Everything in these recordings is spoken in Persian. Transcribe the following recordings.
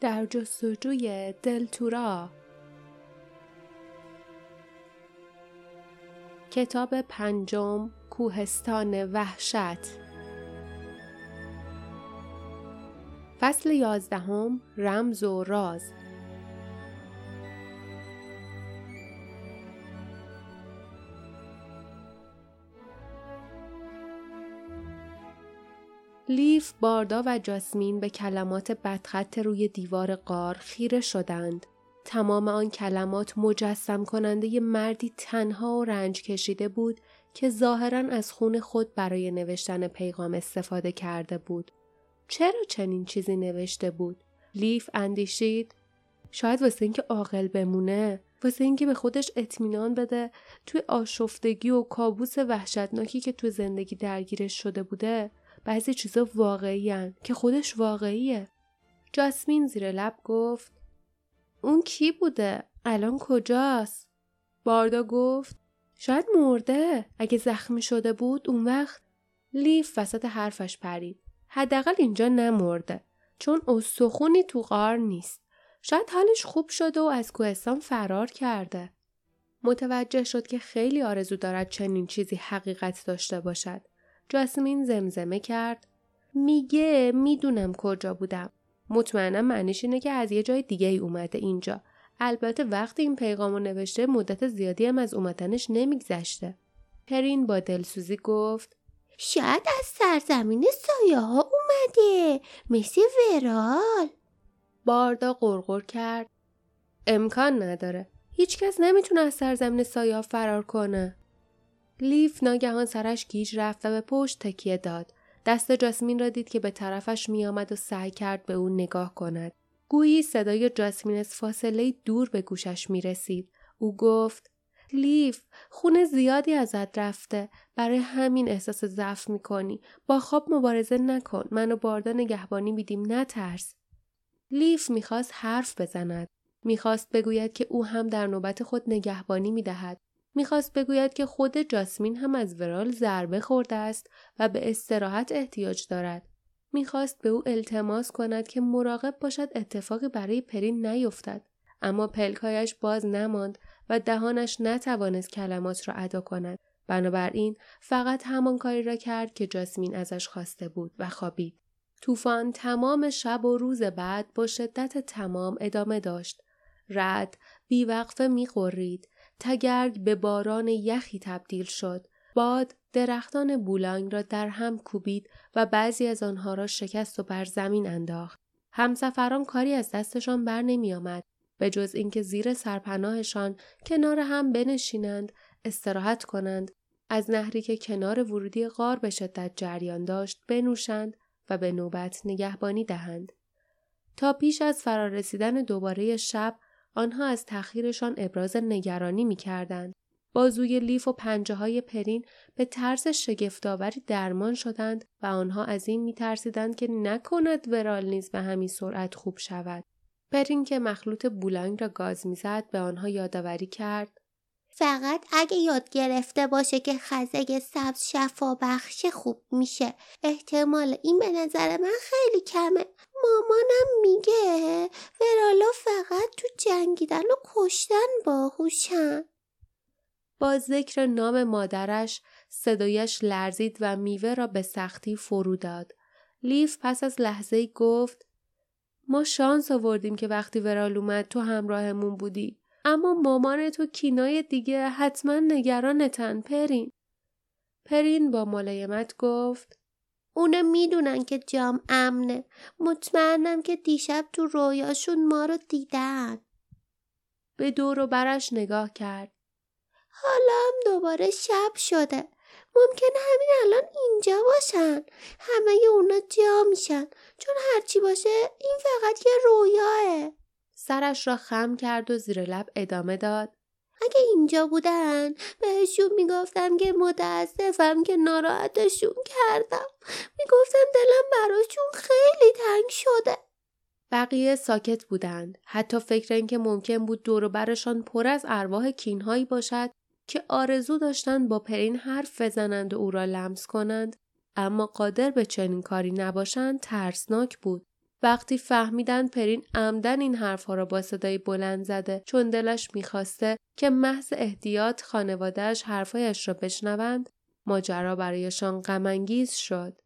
در جستجوی دلتورا کتاب پنجم کوهستان وحشت. فصل یازدهم رمز و راز. لیف، باردا و جاسمین به کلمات بدخط روی دیوار قار خیره شدند. تمام آن کلمات مجسم کننده ی مردی تنها و رنج کشیده بود که ظاهرا از خون خود برای نوشتن پیغام استفاده کرده بود. چرا چنین چیزی نوشته بود؟ لیف اندیشید شاید واسه اینکه عاقل بمونه واسه اینکه به خودش اطمینان بده توی آشفتگی و کابوس وحشتناکی که تو زندگی درگیرش شده بوده بعضی چیزا واقعی که خودش واقعیه. جاسمین زیر لب گفت اون کی بوده؟ الان کجاست؟ باردا گفت شاید مرده. اگه زخمی شده بود اون وقت لیف وسط حرفش پرید. حداقل اینجا نمرده چون استخونی تو غار نیست. شاید حالش خوب شده و از کوهستان فرار کرده. متوجه شد که خیلی آرزو دارد چنین چیزی حقیقت داشته باشد. جاسمین زمزمه کرد میگه می‌دونم کجا بودم. مطمئنم معنیش اینه که از یه جای دیگه ای اومده اینجا. البته وقتی این پیغامو نوشته مدت زیادی هم از اومدنش نمیگذشته. پرین با دلسوزی گفت شاید از سرزمین سایه ها اومده مثل ورال باردا قرقر کرد امکان نداره هیچکس نمی‌تونه از سرزمین سایه فرار کنه لیف ناگهان سرش گیج رفت و به پشت تکیه داد. دست جاسمین را دید که به طرفش میآمد و سعی کرد به او نگاه کند. گویی صدای جاسمین از فاصله دور به گوشش می رسید. او گفت لیف خون زیادی ازت رفته. برای همین احساس ضعف می‌کنی. با خواب مبارزه نکن. منو باردا نگهبانی میدیم. نترس. لیف می‌خواست حرف بزند. می‌خواست بگوید که او هم در نوبت خود نگهبانی می‌دهد. می‌خواست بگوید که خود جاسمین هم از ورال ضربه خورده است و به استراحت احتیاج دارد. می‌خواست به او التماس کند که مراقب باشد اتفاقی برای پرین نیفتد. اما پلکایش باز نماند و دهانش نتوانست کلمات را ادا کند. بنابراین فقط همان کاری را کرد که جاسمین ازش خواسته بود و خوابید. طوفان تمام شب و روز بعد با شدت تمام ادامه داشت. رد بیوقفه می‌خورید. تگرگ به باران یخی تبدیل شد. باد درختان بولانگ را در هم کوبید و بعضی از آنها را شکست و بر زمین انداخت. همسفران کاری از دستشان بر نمی آمد. به جز اینکه زیر سرپناهشان کنار هم بنشینند استراحت کنند از نهری که کنار ورودی غار به شدت جریان داشت بنوشند و به نوبت نگهبانی دهند. تا پیش از فرارسیدن دوباره شب آنها از تأخیرشان ابراز نگرانی می کردند. بازوی لیف و پنجه های پرین به طرز شگفتآوری درمان شدند و آنها از این می ترسیدند که نکند ورال نیز به همین سرعت خوب شود. پرین که مخلوط بولانگ را گاز می‌زد به آنها یادآوری کرد فقط اگه یاد گرفته باشه که خزه سبز شفا بخش خوب میشه احتمال این به نظر من خیلی کمه مامانم میگه ورالا فقط تو جنگیدن و کشتن باهوشن با ذکر نام مادرش صدایش لرزید و میوه را به سختی فرو داد. لیف پس از لحظه گفت ما شانس آوردیم که وقتی ورال اومد تو همراهمون بودی. اما مامان تو کینای دیگه حتما نگرانتن پرین. پرین با ملایمت گفت اونا می‌دونن که جام امنه. مطمئنم که دیشب تو رویاشون ما رو دیدن. به دور و برش نگاه کرد. حالا هم دوباره شب شده. ممکنه همین الان اینجا باشن. همه اونا جا میشن. چون هرچی باشه این فقط یه رویاه. سرش را خم کرد و زیر لب ادامه داد. اگه اینجا بودن بهشون می‌گفتم که متاسفم که ناراحتشون کردم. می‌گفتم دلم براشون خیلی تنگ شده. بقیه ساکت بودند. حتی فکر اینکه ممکن بود دور برشان پر از ارواح کینهایی باشد که آرزو داشتند با پرین حرف بزنند و او را لمس کنند اما قادر به چنین کاری نباشند ترسناک بود. وقتی فهمیدن پرین عمدن این حرفها را با صدای بلند زده چون دلش می‌خواسته که محض احتیاط خانوادهش حرفایش را بشنوند ماجرا برایشان غمانگیز شد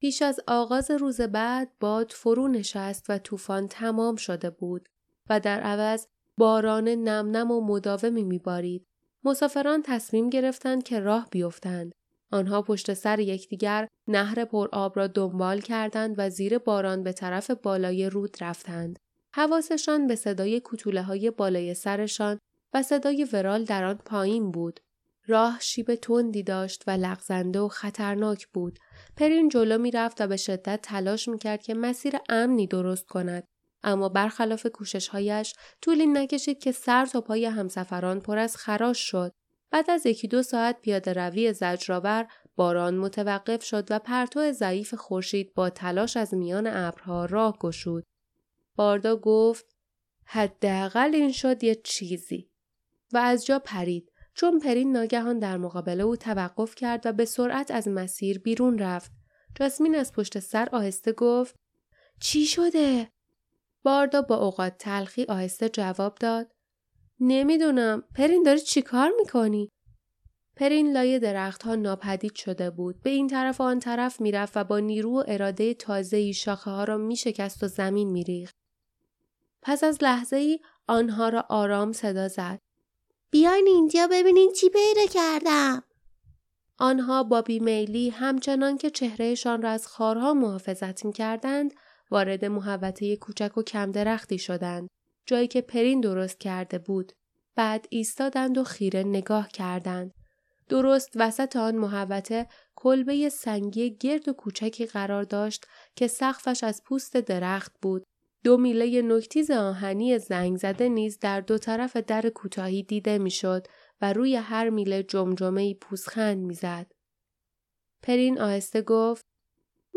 پیش از آغاز روز بعد باد فرو نشست و طوفان تمام شده بود و در عوض باران نم نم و مداومی میبارید. مسافران تصمیم گرفتند که راه بیفتند. آنها پشت سر یکدیگر نهر پر آب را دنبال کردند و زیر باران به طرف بالای رود رفتند. حواسشان به صدای کتوله های بالای سرشان و صدای ورال در آن پایین بود. راه شیب تندی داشت و لغزنده و خطرناک بود. پرین جلو می رفت و به شدت تلاش می کرد که مسیر امنی درست کند. اما برخلاف کوششهایش طولی نکشید که سر تا پای همسفران پر از خراش شد. بعد از یکی دو ساعت پیاده روی زجرآور باران متوقف شد و پرتو ضعیف خورشید با تلاش از میان ابرها راه گشود. باردا گفت حداقل این شد یه چیزی و از جا پرید چون پرین ناگهان در مقابل او توقف کرد و به سرعت از مسیر بیرون رفت. جاسمین از پشت سر آهسته گفت چی شده؟ باردا با اوقات تلخی آهسته جواب داد نمی‌دونم پرین داری چی کار می‌کنی؟ پرین لای درختها ناپدید شده بود. به این طرف و آن طرف می‌رفت و با نیرو و اراده تازه‌ای شاخه ها را میشکست و زمین میریخت. پس از لحظه ای آنها را آرام صدا زد. بیاین اینجا ببینین چی پیدا کردم. آنها با بیمیلی همچنان که چهرهشان را از خارها محافظت می کردند وارد محوطه کوچک و کم درختی شدند جایی که پرین درست کرده بود. بعد ایستادند و خیره نگاه کردند. درست وسط آن محوطه کلبه سنگی گرد و کوچکی قرار داشت که سقفش از پوست درخت بود. دو میله نکتیز آهنی زنگ زده نیز در دو طرف در کوتاهی دیده می‌شد و روی هر میله جمجمه پوسخند می‌زد. پرین آهسته گفت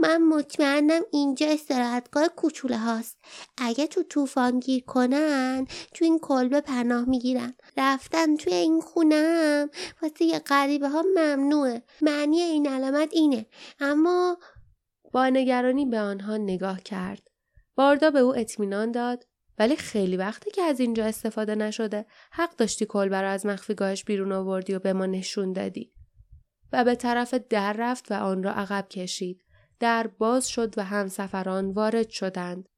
من مطمئنم اینجا استراحتگاه کوچوله هاست. اگه تو طوفان گیر کنن تو این کلبه پناه می‌گیرن. رفتن توی این خونم واسه یه غریبه ها ممنوعه. معنی این علامت اینه. اما با نگرانی به آنها نگاه کرد. باردا به او اطمینان داد ولی خیلی وقته که از اینجا استفاده نشده حق داشتی کلبه را از مخفیگاهش بیرون آوردی و به ما نشون دادی و به طرف در رفت و آن را عقب کشید در باز شد و همسفران وارد شدند.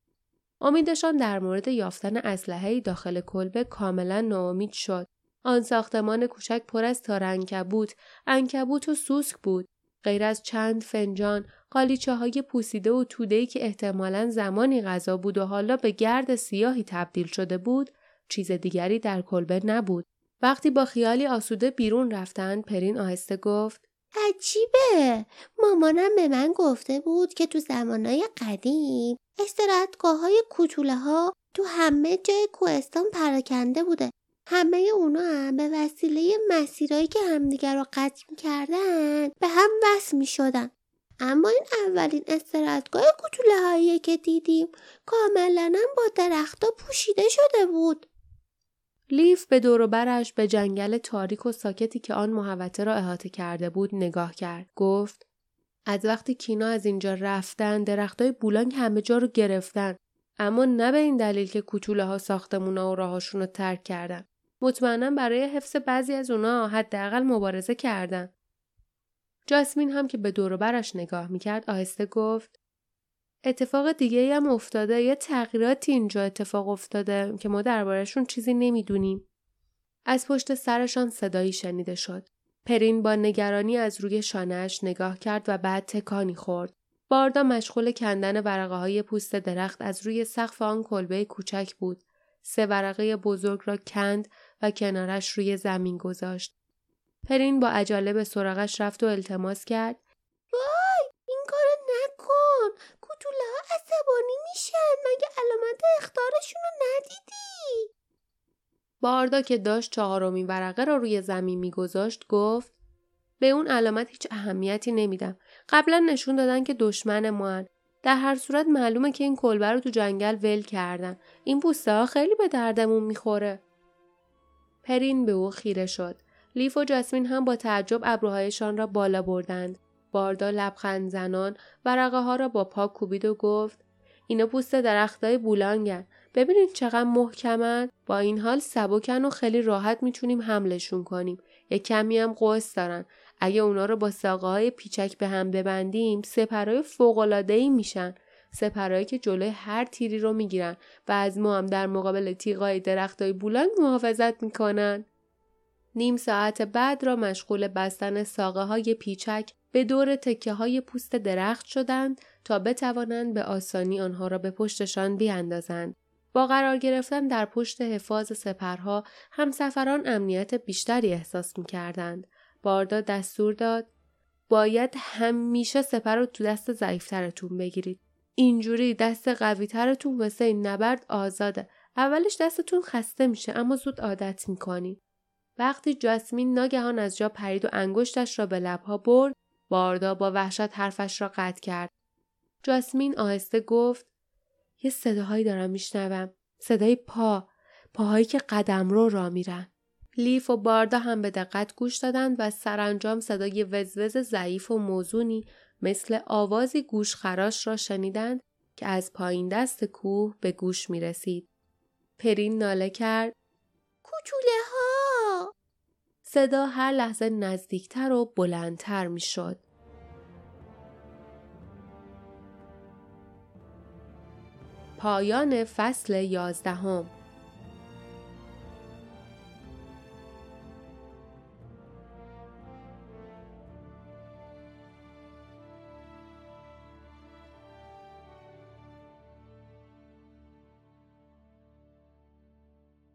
امیدشان در مورد یافتن اسلحه داخل کلبه کاملا ناامید شد. آن ساختمان کوچک پر از تار انکبوت انکبوت و سوسک بود. غیر از چند فنجان قالیچه های پوسیده و توده که احتمالا زمانی غذا بود و حالا به گرد سیاهی تبدیل شده بود چیز دیگری در کلبه نبود. وقتی با خیالی آسوده بیرون رفتند پرین آهسته گفت عجیبه مامانم به من گفته بود که تو زمانهای قدیم استراحتگاه های کوچوله ها تو همه جای کوهستان پراکنده بوده همه اونا هم به وسیله مسیرهایی که همدیگر رو قطع کردن به هم وصل می شدن. اما این اولین استراحتگاه کوچوله هایی که دیدیم کاملا با درختها پوشیده شده بود. لیف به دور برش به جنگل تاریک و ساکتی که آن محوطه را احاطه کرده بود نگاه کرد. گفت از وقتی کینا از اینجا رفتن درختای بولانگ همه جا رو گرفتن اما نه به این دلیل که کوچوله ها ساختمونا و راهاشون رو ترک کردن. مطمئنا برای حفظ بعضی از اونا حداقل مبارزه کردن. جاسمین هم که به دور برش نگاه می‌کرد آهسته گفت اتفاق دیگه هم افتاده یه تغییراتی اینجا اتفاق افتاده که ما دربارهشون چیزی نمی‌دونیم. از پشت سرشان صدایی شنیده شد. پرین با نگرانی از روی شانهش نگاه کرد و بعد تکانی خورد. باردا مشغول کندن ورقه های پوست درخت از روی سقف آن کلبه کوچک بود. سه ورقه بزرگ را کند و کنارش روی زمین گذاشت. پرین با عجله به سراغش رفت و التماس کرد. وای این کار نکن. کوتوله ها عصبانی میشن. مگه علامت اختارشون رو ندیدی؟ باردا که داشت چهارمین ورقه را روی زمین میگذاشت گفت به اون علامت هیچ اهمیتی نمیدم. قبلا نشون دادن که دشمن ما در هر صورت معلومه که این کلبه رو تو جنگل ول کردن. این پوسته ها خیلی به دردمون می‌خوره. پرین به او خیره شد. لیف و جاسمین هم با تعجب ابروهایشان را بالا بردند. باردا لبخند زنان ورقه ها را با پا کوبید و گفت اینا پوست درختای بولانگن. ببینید چقدر محکمن. با این حال سبکن و خیلی راحت می‌تونیم حملشون کنیم. یه کمی هم قوس دارن. اگه اونا رو با ساقه های پیچک به هم ببندیم سپرهای فوق‌العاده‌ای میشن. سپرهایی که جلوی هر تیری رو می‌گیرن و از ما هم در مقابل تیغای درختای بولانگ محافظت می‌کنن. نیم ساعت بعد را مشغول بستن ساقه های پیچک به دور تکه های پوست درخت شدند تا بتوانند به آسانی آنها را به پشتشان بیاندازند. با قرار گرفتن در پشت حفاظ سپرها همسفران امنیت بیشتری احساس می کردند. باردا دستور داد باید همیشه سپر رو تو دست ضعیفترتون بگیرید. اینجوری دست قویترتون واسه این نبرد آزاده. اولش دستتون خسته میشه اما زود عادت می‌کنید. وقتی جاسمین ناگهان از جا پرید و انگشتش را به لبها برد باردا با وحشت حرفش را قطع کرد. جاسمین آهسته گفت یه صداهایی دارم میشنوم. صدای پا. پاهایی که قدم رو را میرن. لیف و باردا هم به دقت گوش دادند و سرانجام صدای وزوز ضعیف و موزونی مثل آوازی گوشخراش را شنیدند که از پایین دست کوه به گوش می رسید. پرین ناله کرد کوچوله ها صدا هر لحظه نزدیکتر و بلندتر می شد. پایان فصل یازدهم